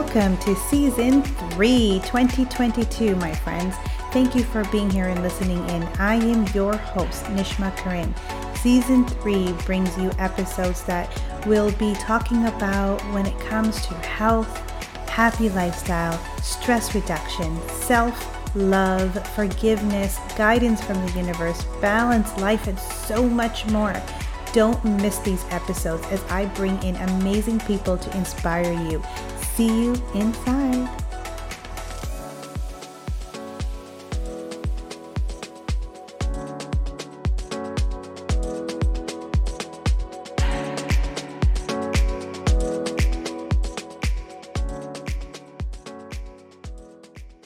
Welcome to season three, 2022, my friends. Thank you for being here and listening in. I am your host, Nishma Karin. Season three brings you episodes that will be talking about when it comes to health, happy lifestyle, stress reduction, self love, forgiveness, guidance from the universe, balanced life, and so much more. Don't miss these episodes as I bring in amazing people to inspire you. See you inside.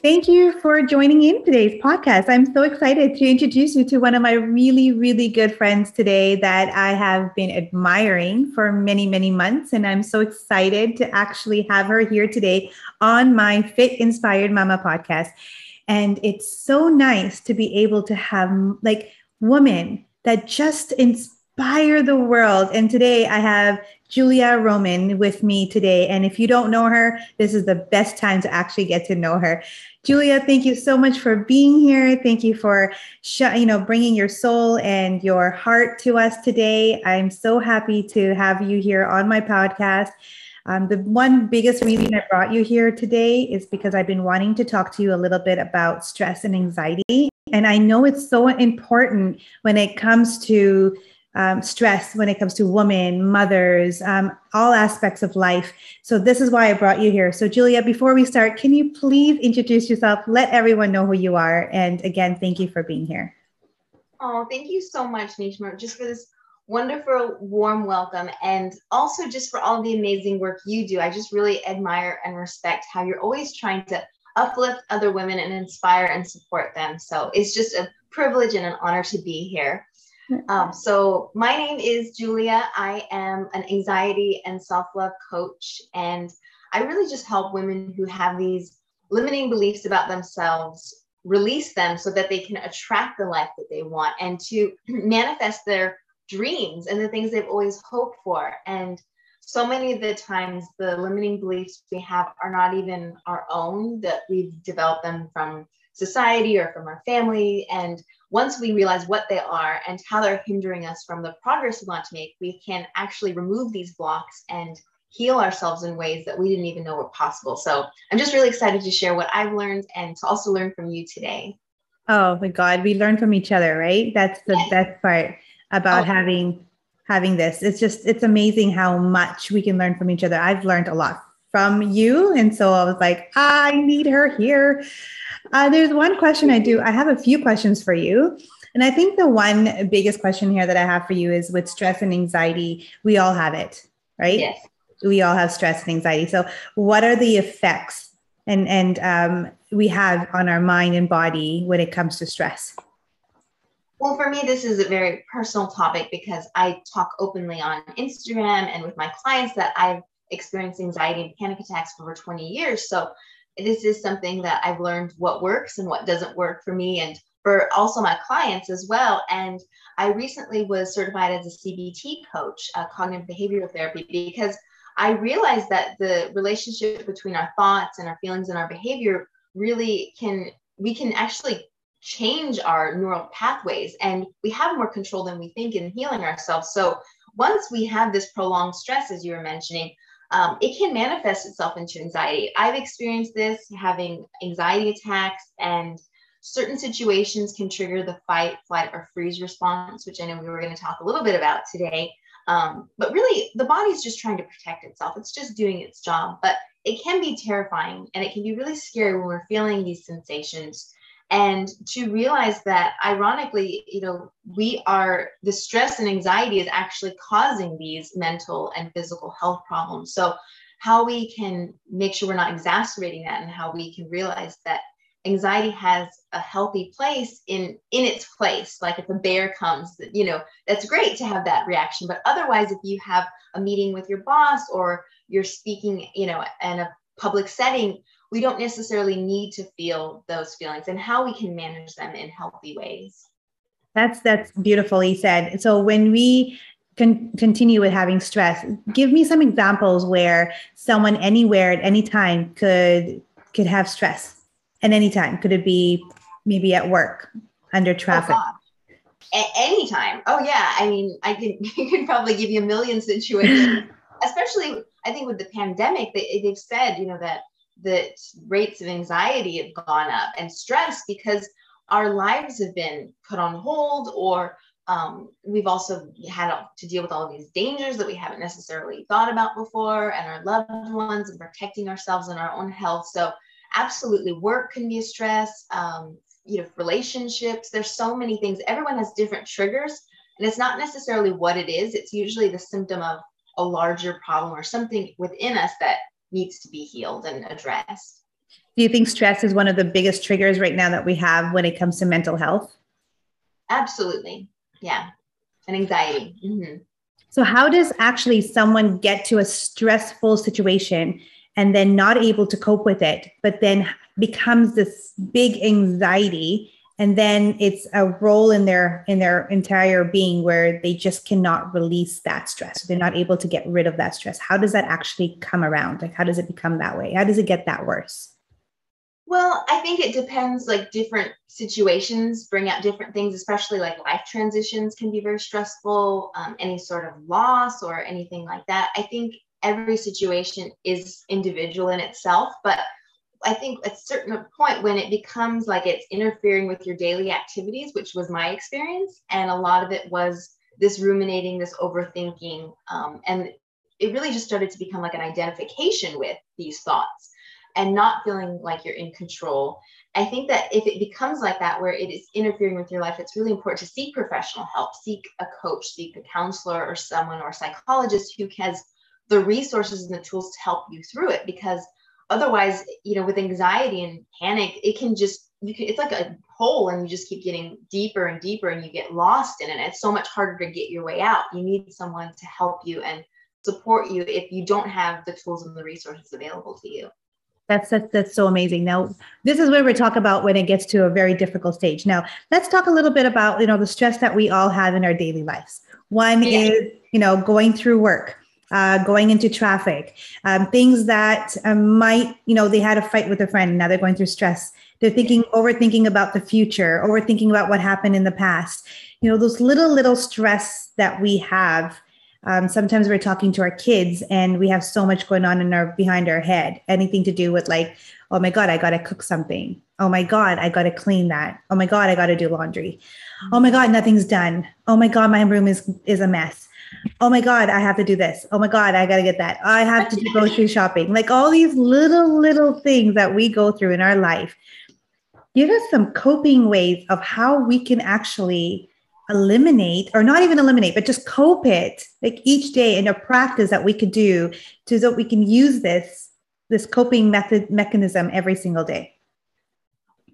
Thank you for joining in today's podcast. I'm so excited to introduce you to one of my really, really good friends today that I have been admiring for many, many months. And I'm so excited to actually have her here today on my Fit Inspired Mama podcast. And it's so nice to be able to have like women that just inspire the world. And today I have Julia Roman with me today. And if you don't know her, this is the best time to actually get to know her. Julia, thank you so much for being here. Thank you for sh- you know bringing your soul and your heart to us today. I'm so happy to have you here on my podcast. Um, the one biggest reason I brought you here today is because I've been wanting to talk to you a little bit about stress and anxiety. And I know it's so important when it comes to um, stress when it comes to women, mothers, um, all aspects of life. So, this is why I brought you here. So, Julia, before we start, can you please introduce yourself? Let everyone know who you are. And again, thank you for being here. Oh, thank you so much, Nishma, just for this wonderful, warm welcome. And also just for all the amazing work you do. I just really admire and respect how you're always trying to uplift other women and inspire and support them. So, it's just a privilege and an honor to be here. Um, so, my name is Julia. I am an anxiety and self love coach, and I really just help women who have these limiting beliefs about themselves release them so that they can attract the life that they want and to manifest their dreams and the things they've always hoped for. And so many of the times, the limiting beliefs we have are not even our own, that we've developed them from society or from our family. And once we realize what they are and how they're hindering us from the progress we want to make, we can actually remove these blocks and heal ourselves in ways that we didn't even know were possible. So I'm just really excited to share what I've learned and to also learn from you today. Oh my God, we learn from each other, right? That's the yes. best part about oh. having having this. It's just it's amazing how much we can learn from each other. I've learned a lot from you, and so I was like, I need her here. Uh, there's one question I do. I have a few questions for you. And I think the one biggest question here that I have for you is with stress and anxiety, we all have it, right? Yes. We all have stress and anxiety. So, what are the effects and and um, we have on our mind and body when it comes to stress? Well, for me, this is a very personal topic because I talk openly on Instagram and with my clients that I've experienced anxiety and panic attacks for over 20 years. So this is something that I've learned what works and what doesn't work for me and for also my clients as well. And I recently was certified as a CBT coach, a cognitive behavioral therapy, because I realized that the relationship between our thoughts and our feelings and our behavior really can, we can actually change our neural pathways and we have more control than we think in healing ourselves. So once we have this prolonged stress, as you were mentioning, um, it can manifest itself into anxiety. I've experienced this having anxiety attacks, and certain situations can trigger the fight, flight, or freeze response, which I know we were going to talk a little bit about today. Um, but really, the body's just trying to protect itself, it's just doing its job. But it can be terrifying and it can be really scary when we're feeling these sensations and to realize that ironically you know we are the stress and anxiety is actually causing these mental and physical health problems. So how we can make sure we're not exacerbating that and how we can realize that anxiety has a healthy place in in its place like if a bear comes you know that's great to have that reaction. But otherwise if you have a meeting with your boss or you're speaking you know in a public setting we don't necessarily need to feel those feelings and how we can manage them in healthy ways. That's that's beautifully said. So when we con- continue with having stress give me some examples where someone anywhere at any time could could have stress at any time. Could it be maybe at work under oh, traffic? Oh, a- anytime oh yeah. I mean i can you could probably give you a million situations. Especially i think with the pandemic they, they've said you know that the rates of anxiety have gone up and stress because our lives have been put on hold or um, we've also had to deal with all of these dangers that we haven't necessarily thought about before and our loved ones and protecting ourselves and our own health. So absolutely work can be a stress um, you know relationships there's so many things. Everyone has different triggers and it's not necessarily what it is. It's usually the symptom of a larger problem or something within us that needs to be healed and addressed. Do you think stress is one of the biggest triggers right now that we have when it comes to mental health? Absolutely. Yeah. And anxiety. Mm-hmm. so how does actually someone get to a stressful situation and then not able to cope with it but then becomes this big anxiety and then it's a role in their in their entire being where they just cannot release that stress they're not able to get rid of that stress how does that actually come around like how does it become that way how does it get that worse well, I think it depends. Like different situations bring out different things, especially like life transitions can be very stressful. Um, any sort of loss or anything like that. I think every situation is individual in itself, but I think at a certain point when it becomes like it's interfering with your daily activities, which was my experience, and a lot of it was this ruminating, this overthinking, um, and it really just started to become like an identification with these thoughts and not feeling like you're in control. I think that if it becomes like that, where it is interfering with your life, it's really important to seek professional help, seek a coach, seek a counselor or someone or psychologist who has the resources and the tools to help you through it. Because otherwise, you know, with anxiety and panic, it can just, you can, it's like a hole and you just keep getting deeper and deeper and you get lost in it. It's so much harder to get your way out. You need someone to help you and support you if you don't have the tools and the resources available to you. That's, that's that's so amazing. Now, this is where we talk about when it gets to a very difficult stage. Now, let's talk a little bit about you know the stress that we all have in our daily lives. One yeah. is you know going through work, uh, going into traffic, um, things that um, might you know they had a fight with a friend, now they're going through stress. They're thinking, overthinking about the future, overthinking about what happened in the past. You know those little little stress that we have um, sometimes we're talking to our kids and we have so much going on in our behind our head. Anything to do with like oh my god i gotta cook something. Oh my god i gotta clean that. Oh my god i gotta do laundry. Oh my god nothing's done. Oh my god my room is is a mess oh my god i have to do this. Oh my god i gotta get that. I have to do grocery shopping. Like all these little little things that we go through in our life give us some coping ways of how we can actually eliminate or not even eliminate but just cope it like each day in a practice that we could do so that we can use this this coping method mechanism every single day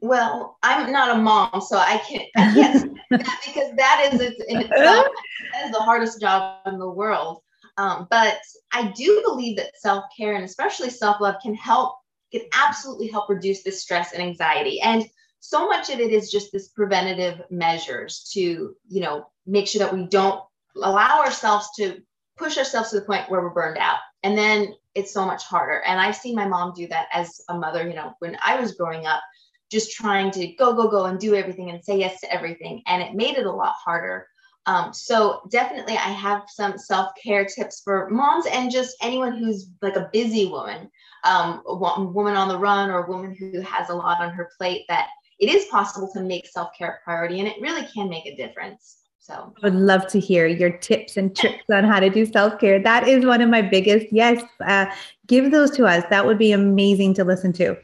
well i'm not a mom so i can't i can't that because that is in itself that is the hardest job in the world. Um, but i do believe that self-care and especially self-love can help can absolutely help reduce this stress and anxiety. And so much of it is just this preventative measures to you know make sure that we don't allow ourselves to push ourselves to the point where we're burned out. And then it's so much harder. And i've seen my mom do that as a mother you know when i was growing up just trying to go go go and do everything and say yes to everything and it made it a lot harder um, so definitely i have some self-care tips for moms and just anyone who's like a busy woman um, a woman on the run or a woman who has a lot on her plate that it is possible to make self-care a priority and it really can make a difference so I would love to hear your tips and tricks on how to do self-care. That is one of my biggest. Yes, uh, give those to us. That would be amazing to listen to.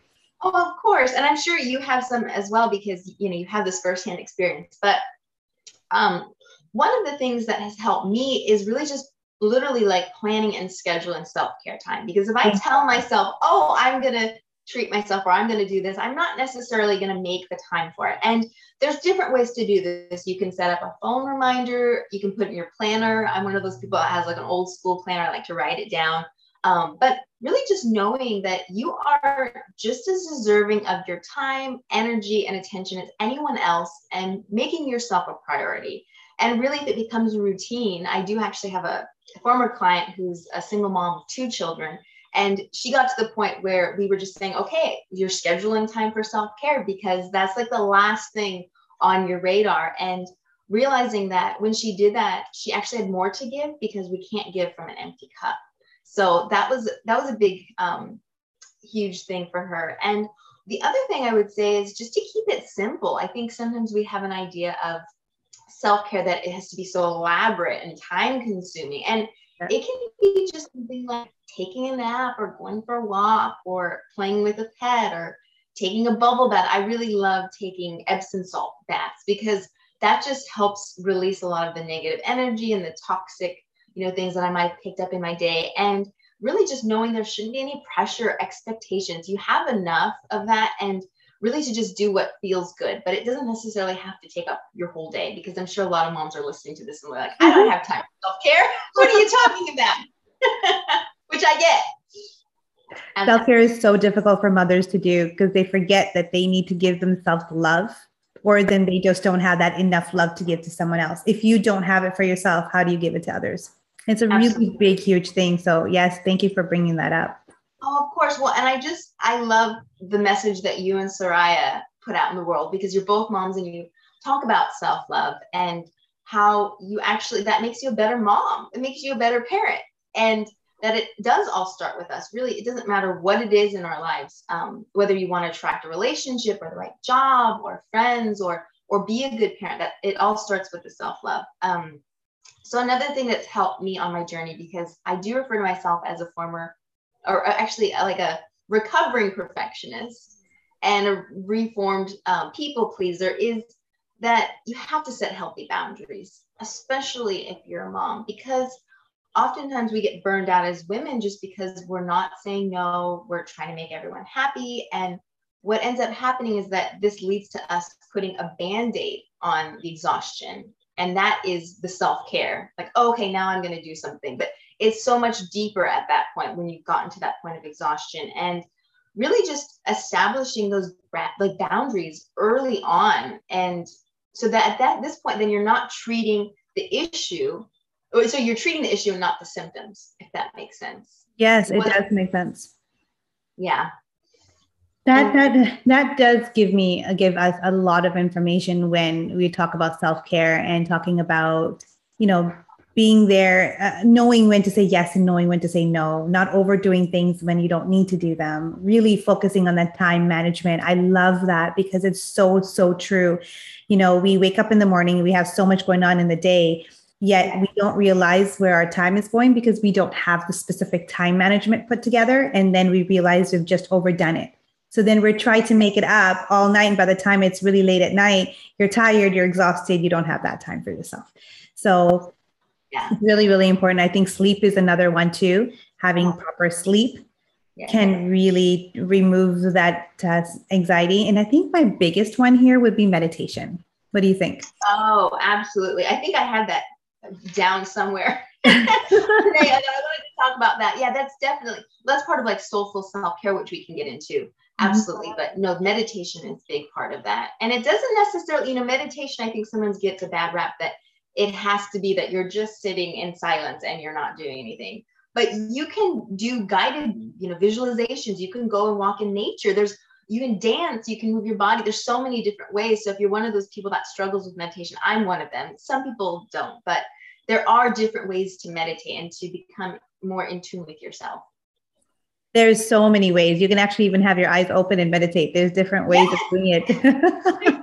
Oh, of course, and I'm sure you have some as well because you know you have this firsthand experience. But um, one of the things that has helped me is really just literally like planning and scheduling self-care time. Because if I mm. tell myself, "Oh, I'm gonna treat myself or I'm going to do this, I'm not necessarily going to make the time for it. And there's different ways to do this. You can set up a phone reminder, you can put in your planner. I'm one of those people that has like an old school planner, I like to write it down. Um, but really just knowing that you are just as deserving of your time, energy, and attention as anyone else and making yourself a priority. And really, if it becomes a routine, I do actually have a former client who's a single mom of two children. And she got to the point where we were just saying, okay, you're scheduling time for self care because that's like the last thing on your radar. And realizing that when she did that, she actually had more to give because we can't give from an empty cup. So that was that was a big, um, huge thing for her. And the other thing I would say is just to keep it simple. I think sometimes we have an idea of self care that it has to be so elaborate and time consuming. And it can be just something like taking a nap or going for a walk or playing with a pet or taking a bubble bath. I really love taking Epsom salt baths because that just helps release a lot of the negative energy and the toxic, you know, things that I might have picked up in my day. And really just knowing there shouldn't be any pressure, expectations. You have enough of that and really to just do what feels good. But it doesn't necessarily have to take up your whole day because I'm sure a lot of moms are listening to this and they're like, I don't mm-hmm. have time for self care. What are you talking about? Which I get. Self care is so difficult for mothers to do because they forget that they need to give themselves love or then they just don't have that enough love to give to someone else. If you don't have it for yourself, how do you give it to others? It's a Absolutely. really big, huge thing. So, yes, thank you for bringing that up. Oh, of course. Well, and I just, I love the message that you and Soraya put out in the world because you're both moms and you talk about self love and how you actually, that makes you a better mom. It makes you a better parent. And that it does all start with us. Really, it doesn't matter what it is in our lives, um, whether you want to attract a relationship or the right job or friends or or be a good parent. That it all starts with the self love. Um, so another thing that's helped me on my journey because I do refer to myself as a former, or actually uh, like a recovering perfectionist and a reformed um, people pleaser is that you have to set healthy boundaries, especially if you're a mom, because oftentimes we get burned out as women just because we're not saying no, we're trying to make everyone happy. And what ends up happening is that this leads to us putting a band aid on the exhaustion. And that is the self care. Like, oh, okay, now I'm going to do something. But it's so much deeper at that point when you've gotten to that point of exhaustion. And really just establishing those like boundaries early on and so that at that this point then you're not treating the issue Oh, so you're treating the issue and not the symptoms, if that makes sense. Yes, it does make sense. Yeah. That that that does give me give us a lot of information when we talk about self care and talking about you know being there, uh, knowing when to say yes and knowing when to say no, not overdoing things when you don't need to do them, really focusing on that time management. I love that because it's so, so true. You know, we wake up in the morning, we have so much going on in the day, yet we don't realize where our time is going because we don't have the specific time management put together and then we realize we've just overdone it so then we're trying to make it up all night and by the time it's really late at night you're tired you're exhausted you don't have that time for yourself so yeah. it's really really important i think sleep is another one too having proper sleep yeah. can really remove that uh, anxiety and i think my biggest one here would be meditation what do you think? Oh, absolutely. I think I had that down somewhere today. And I wanted to talk about that. Yeah, that's definitely that's part of like soulful self-care, which we can get into. Absolutely. But no, meditation is a big part of that. And it doesn't necessarily, you know, meditation, I think sometimes gets a bad rap that it has to be that you're just sitting in silence and you're not doing anything. But you can do guided, you know, visualizations. You can go and walk in nature. There's you can dance, you can move your body. There's so many different ways. So if you're one of those people that struggles with meditation, I'm one of them. Some people don't, but there are different ways to meditate and to become more in tune with yourself there's so many ways. You can actually even have your eyes open and meditate. There's different ways of doing it.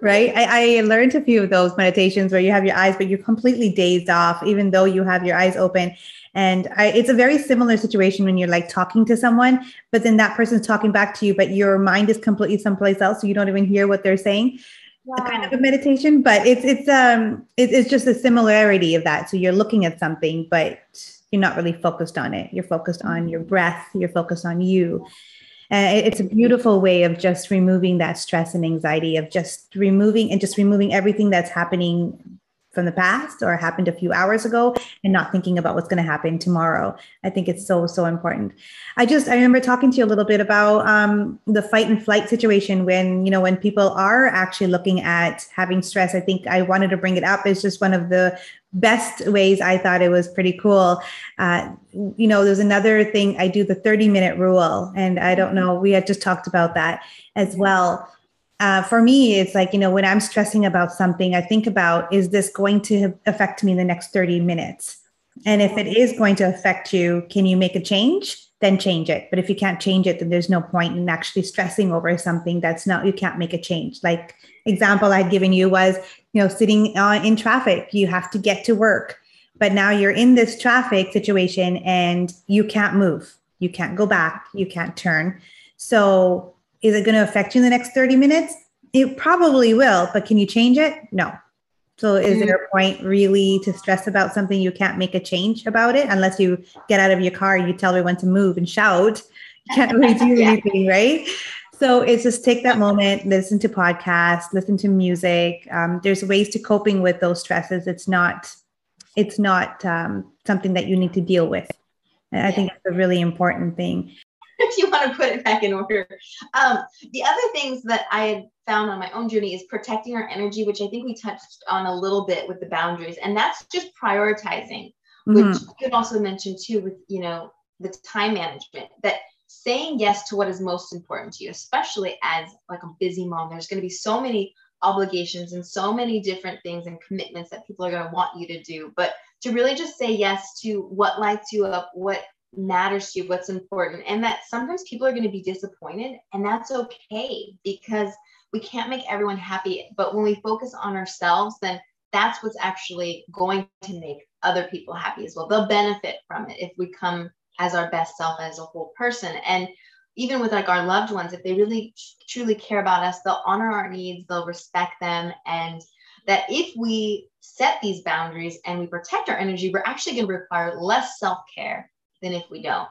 Right? I, I, learned a few of those meditations where you have your eyes but you're completely dazed off even though you have your eyes open. And I, it's a very similar situation when you're like talking to someone but then that person's talking back to you but your mind is completely someplace else so you don't even hear what they're saying. Wow. kind of a meditation, but it's it's um it, it's just a similarity of that. So you're looking at something, but you're not really focused on it. You're focused on your mm-hmm. breath. You're focused on you. Uh, and it's a beautiful way of just removing that stress and anxiety of just removing and just removing everything that's happening from the past or happened a few hours ago and not thinking about what's going to happen tomorrow. I think it's so so important. I just i remember talking to you a little bit about um, the fight and flight situation when you know when people are actually looking at having stress. I think i wanted to bring it up. It's just one of the best ways i thought it was pretty cool. Uh, you know there's another thing. I do the 30 minute rule and i don't know we had just talked about that as well uh, for me, it's like, you know, when I'm stressing about something, I think about is this going to affect me in the next 30 minutes? And if it is going to affect you, can you make a change? Then change it. But if you can't change it, then there's no point in actually stressing over something that's not, you can't make a change. Like example I'd given you was, you know, sitting uh, in traffic, you have to get to work. But now you're in this traffic situation and you can't move. You can't go back. You can't turn. So is it going to affect you in the next 30 minutes? It probably will, but can you change it? No. So is mm-hmm. there a point really to stress about something you can't make a change about it unless you get out of your car and you tell everyone to move and shout? You can't really do yeah. anything, right? So it's just take that moment, listen to podcasts, listen to music. Um, there's ways to coping with those stresses. It's not, it's not um, something that you need to deal with. And I think it's a really important thing. if you want to put it back in order. Um, the other things that I had found on my own journey is protecting our energy, which I think we touched on a little bit with the boundaries, and that's just prioritizing, mm-hmm. which you could also mention too with you know the time management that saying yes to what is most important to you, especially as like a busy mom. There's going to be so many obligations and so many different things and commitments that people are going to want you to do, but to really just say yes to what lights you up, what matters to you, what's important, and that sometimes people are going to be disappointed, and that's okay because we can't make everyone happy. But when we focus on ourselves, then that's what's actually going to make other people happy as well. They'll benefit from it if we come as our best self as a whole person. And even with like our loved ones, if they really truly care about us, they'll honor our needs, they'll respect them, and that if we set these boundaries and we protect our energy, we're actually going to require less self care than if we don't.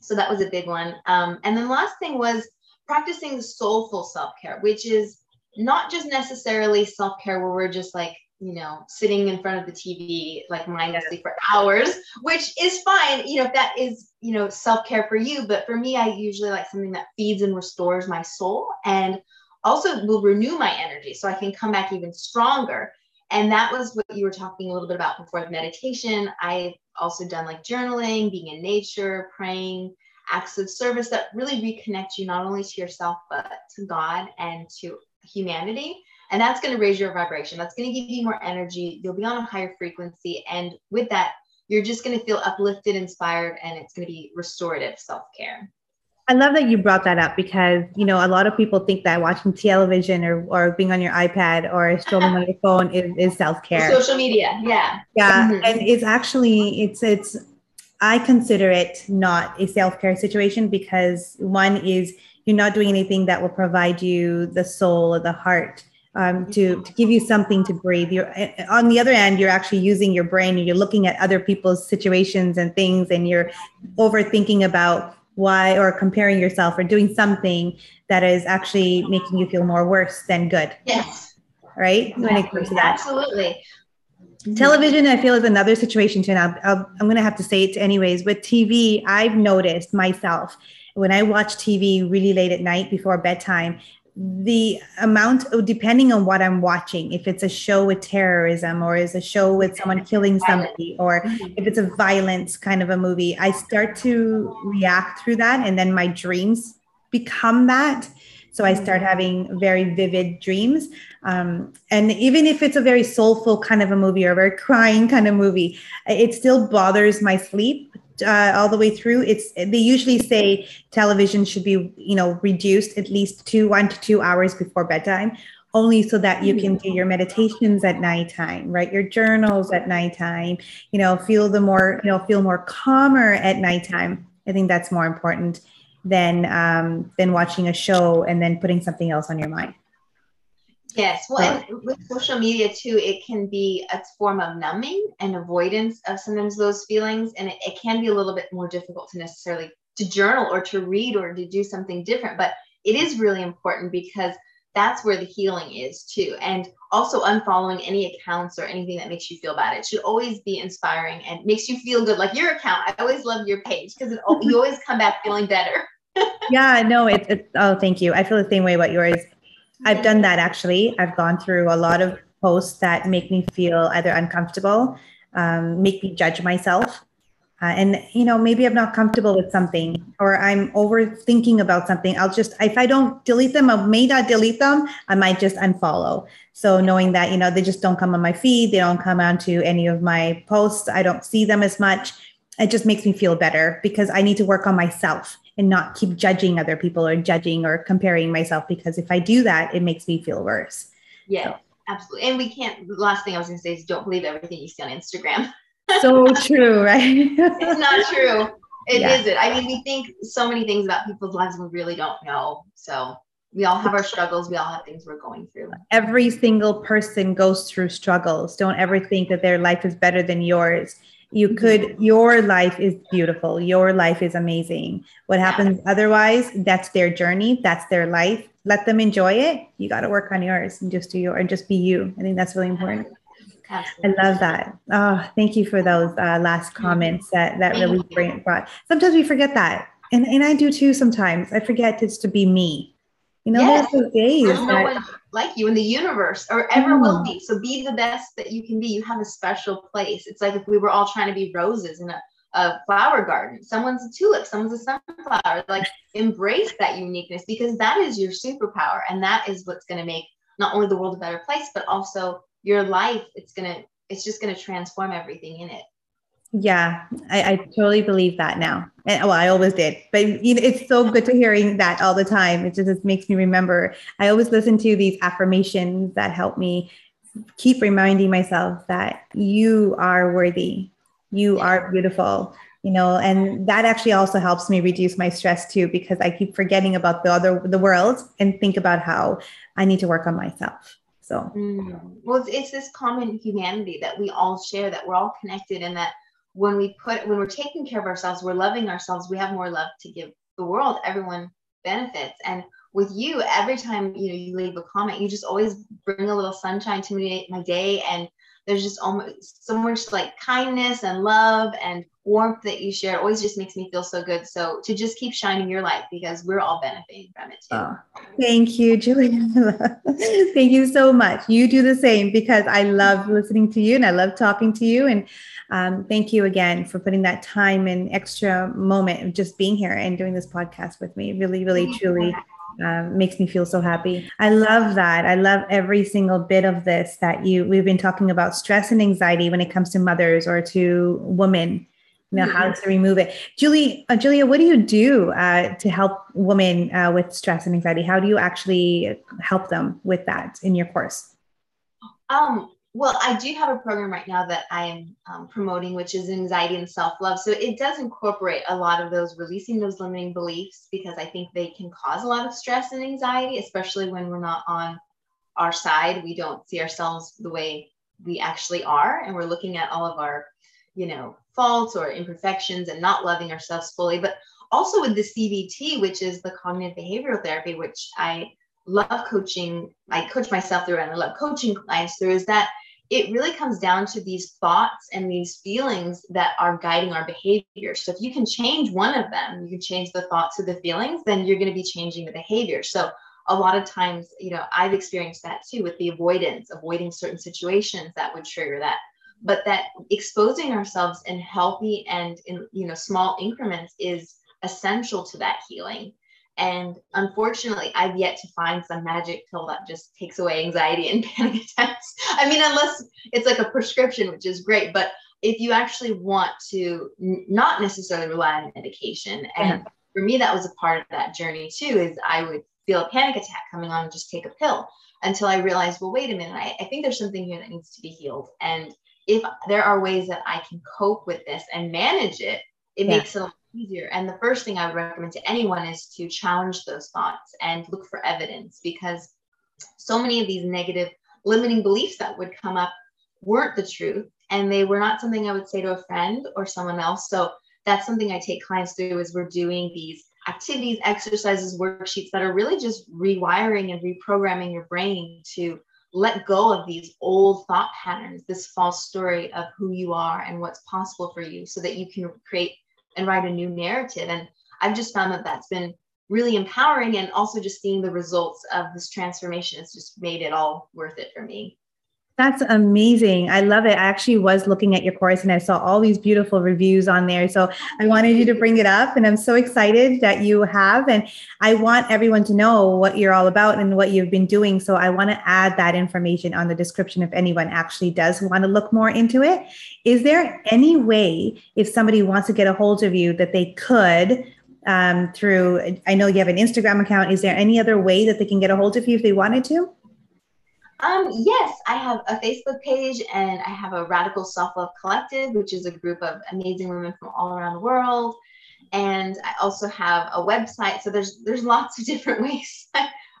So that was a big one. Um, and then the last thing was practicing soulful self care, which is not just necessarily self care where we're just like, you know, sitting in front of the TV like mindlessly for hours, which is fine, you know, if that is, you know, self care for you. But for me, I usually like something that feeds and restores my soul and also will renew my energy so I can come back even stronger. And that was what you were talking a little bit about before meditation. I've also done like journaling, being in nature, praying, acts of service that really reconnect you not only to yourself, but to God and to humanity. And that's going to raise your vibration. That's going to give you more energy. You'll be on a higher frequency. And with that, you're just going to feel uplifted, inspired, and it's going to be restorative self care. I love that you brought that up because you know a lot of people think that watching television or, or being on your iPad or scrolling on your phone is, is self care. Social media, yeah, yeah, mm-hmm. and it's actually it's it's I consider it not a self care situation because one is you're not doing anything that will provide you the soul or the heart um, to to give you something to breathe. You're on the other end, you're actually using your brain and you're looking at other people's situations and things, and you're overthinking about why or comparing yourself or doing something that is actually making you feel more worse than good. Yes. Right? When it comes to that. Absolutely. Mm-hmm. Television, I feel, is another situation too. Now, i am going to have to say it anyways. With TV, I've noticed myself when I watch TV really late at night before bedtime, the amount of depending on what I'm watching, if it's a show with terrorism or is a show with someone killing somebody, or mm-hmm. if it's a violence kind of a movie, I start to react through that. And then my dreams become that. So I start mm-hmm. having very vivid dreams. Um, and even if it's a very soulful kind of a movie or a very crying kind of movie, it still bothers my sleep uh, all the way through it's they usually say television should be you know reduced at least two one to two hours before bedtime only so that you can do your meditations at nighttime write your journals at nighttime you know feel the more you know feel more calmer at nighttime. I think that's more important than um, than watching a show and then putting something else on your mind Yes, well, and with social media too, it can be a form of numbing and avoidance of sometimes those feelings, and it, it, can be a little bit more difficult to necessarily to journal or to read or to do something different. But it is really important because that's where the healing is too. And also unfollowing any accounts or anything that makes you feel bad. It should always be inspiring and makes you feel good. Like your account, I always love your page because you always come back feeling better. yeah, no, it's, it's, oh, thank you. I feel the same way about yours. I've done that actually. I've gone through a lot of posts that make me feel either uncomfortable, um, make me judge myself. Uh, and you know maybe i'm not comfortable with something or i'm overthinking about something i'll just if i don't delete them i may not delete them i might just unfollow so knowing that you know they just don't come on my feed they don't come onto any of my posts i don't see them as much it just makes me feel better because i need to work on myself and not keep judging other people or judging or comparing myself because if i do that it makes me feel worse yeah so. absolutely and we can't the last thing i was going to say is don't believe everything you see on instagram so true, right? it's not true. It yeah. not I mean, we think so many things about people's lives we really don't know. So we all have our struggles. We all have things we're going through. Every single person goes through struggles. Don't ever think that their life is better than yours. You mm-hmm. could, your life is beautiful. Your life is amazing. What happens otherwise, that's their journey. That's their life. Let them enjoy it. You got to work on yours and just do your, and just be you. I think that's really important. Absolutely. I love that. Oh, thank you for those uh, last comments that that really brought. Sometimes we forget that, and and I do too. Sometimes I forget just to be me. You know, yes. there's those days there's no one like you in the universe or ever will mm. be. So be the best that you can be. You have a special place. It's like if we were all trying to be roses in a, a flower garden. Someone's a tulip, someone's a sunflower. Like embrace that uniqueness because that is your superpower, and that is what's going to make not only the world a better place, but also your life it's gonna it's just gonna transform everything in it yeah I, I totally believe that now. And well i always did but you know, it's so good to hearing that all the time. It just it makes me remember. I always listen to these affirmations that help me keep reminding myself that you are worthy. You are beautiful you know and that actually also helps me reduce my stress too because i keep forgetting about the other the world and think about how i need to work on myself. So, mm. well, it's, it's this common humanity that we all share, that we're all connected, and that when we put, when we're taking care of ourselves, we're loving ourselves, we have more love to give the world. Everyone benefits. And with you, every time you know you leave a comment, you just always bring a little sunshine to me, my day, and there's just almost so much like kindness and love and warmth that you share It always just makes me feel so good. So to just keep shining your light because we're all benefiting from it too. Oh, thank you, Julia. thank you so much. You do the same because I love listening to you and I love talking to you. And um, thank you again for putting that time and extra moment of just being here and doing this podcast with me. Really, really, truly um, makes me feel so happy. I love that. I love every single bit of this that you we've been talking about stress and anxiety when it comes to mothers or to women. You know mm-hmm. how to remove it. Julie, uh, Julia, what do you do uh, to help women uh, with stress and anxiety? How do you actually help them with that in your course? Um, well, I do have a program right now that I am um, promoting, which is anxiety and self love. So it does incorporate a lot of those, releasing those limiting beliefs, because I think they can cause a lot of stress and anxiety, especially when we're not on our side. We don't see ourselves the way we actually are. And we're looking at all of our, you know, faults or imperfections and not loving ourselves fully. But also with the CBT, which is the cognitive behavioral therapy, which I love coaching, I coach myself through and I love coaching clients through, is that it really comes down to these thoughts and these feelings that are guiding our behavior. So if you can change one of them, you can change the thoughts or the feelings, then you're going to be changing the behavior. So a lot of times, you know, I've experienced that too with the avoidance, avoiding certain situations that would trigger that. But that exposing ourselves in healthy and in you know small increments is essential to that healing. And unfortunately, I've yet to find some magic pill that just takes away anxiety and panic attacks. I mean, unless it's like a prescription, which is great. But if you actually want to n- not necessarily rely on medication, and uh-huh. for me, that was a part of that journey too, is I would feel a panic attack coming on and just take a pill until I realized, well, wait a minute, I, I think there's something here that needs to be healed. And if there are ways that I can cope with this and manage it, it yeah. makes it easier. And the first thing I would recommend to anyone is to challenge those thoughts and look for evidence because so many of these negative limiting beliefs that would come up weren't the truth and they were not something I would say to a friend or someone else. So that's something I take clients through is we're doing these activities, exercises, worksheets that are really just rewiring and reprogramming your brain to let go of these old thought patterns, this false story of who you are and what's possible for you so that you can create and write a new narrative. And I've just found that that's been really empowering and also just seeing the results of this transformation has just made it all worth it for me. That's amazing. I love it. I actually was looking at your course and I saw all these beautiful reviews on there. So I wanted you to bring it up and I'm so excited that you have. And I want everyone to know what you're all about and what you've been doing. So I want to add that information on the description if anyone actually does want to look more into it. Is there any way, if somebody wants to get a hold of you, that they could? Um, through, I know you have an Instagram account. Is there any other way that they can get a hold of you if they wanted to? Um, yes, I have a Facebook page and I have a Radical Self Love Collective, which is a group of amazing women from all around the world. And I also have a website. So there's there's lots of different ways.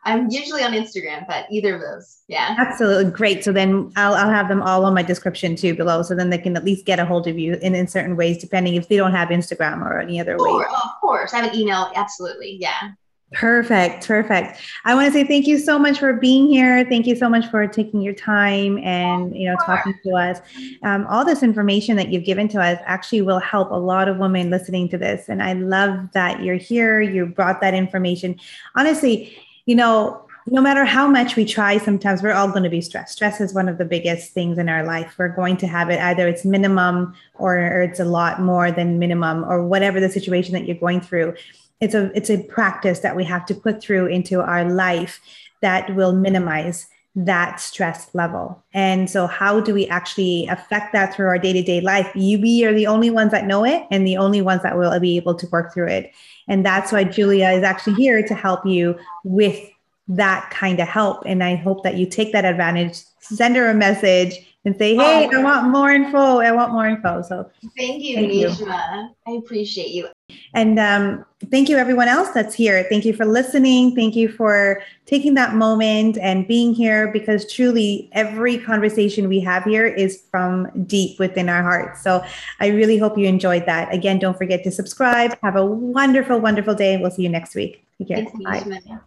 I'm usually on Instagram, but either of those, yeah. Absolutely great. So then I'll, I'll have them all on my description too below, so then they can at least get a hold of you in, in certain ways, depending if they don't have Instagram or any other way. Of course, I have an email. Absolutely, yeah. Perfect. Perfect. I want to say thank you so much for being here. Thank you so much for taking your time and, you know, talking to us. Um, all this information that you've given to us actually will help a lot of women listening to this. And I love that you're here. You brought that information. Honestly, you know, no matter how much we try, sometimes we're all going to be stressed. Stress is one of the biggest things in our life. We're going to have it either it's minimum or, it's a lot more than minimum or whatever the situation that you're going through it's a it's a practice that we have to put through into our life that will minimize that stress level. And so, how do we actually affect that through our day to day life? You, we are the only ones that know it and the only ones that will be able to work through it. And that's why Julia is actually here to help you with that kind of help. And I hope that you take that advantage, send her a message and say, hey, oh, I want more info. I want more info. So thank you, thank Nishma. You. I appreciate you. And um, thank you, everyone else that's here. Thank you for listening. Thank you for taking that moment and being here because truly every conversation we have here is from deep within our hearts. So I really hope you enjoyed that. Again, don't forget to subscribe. Have a wonderful, wonderful day. We'll see you next week. Take care. Bye.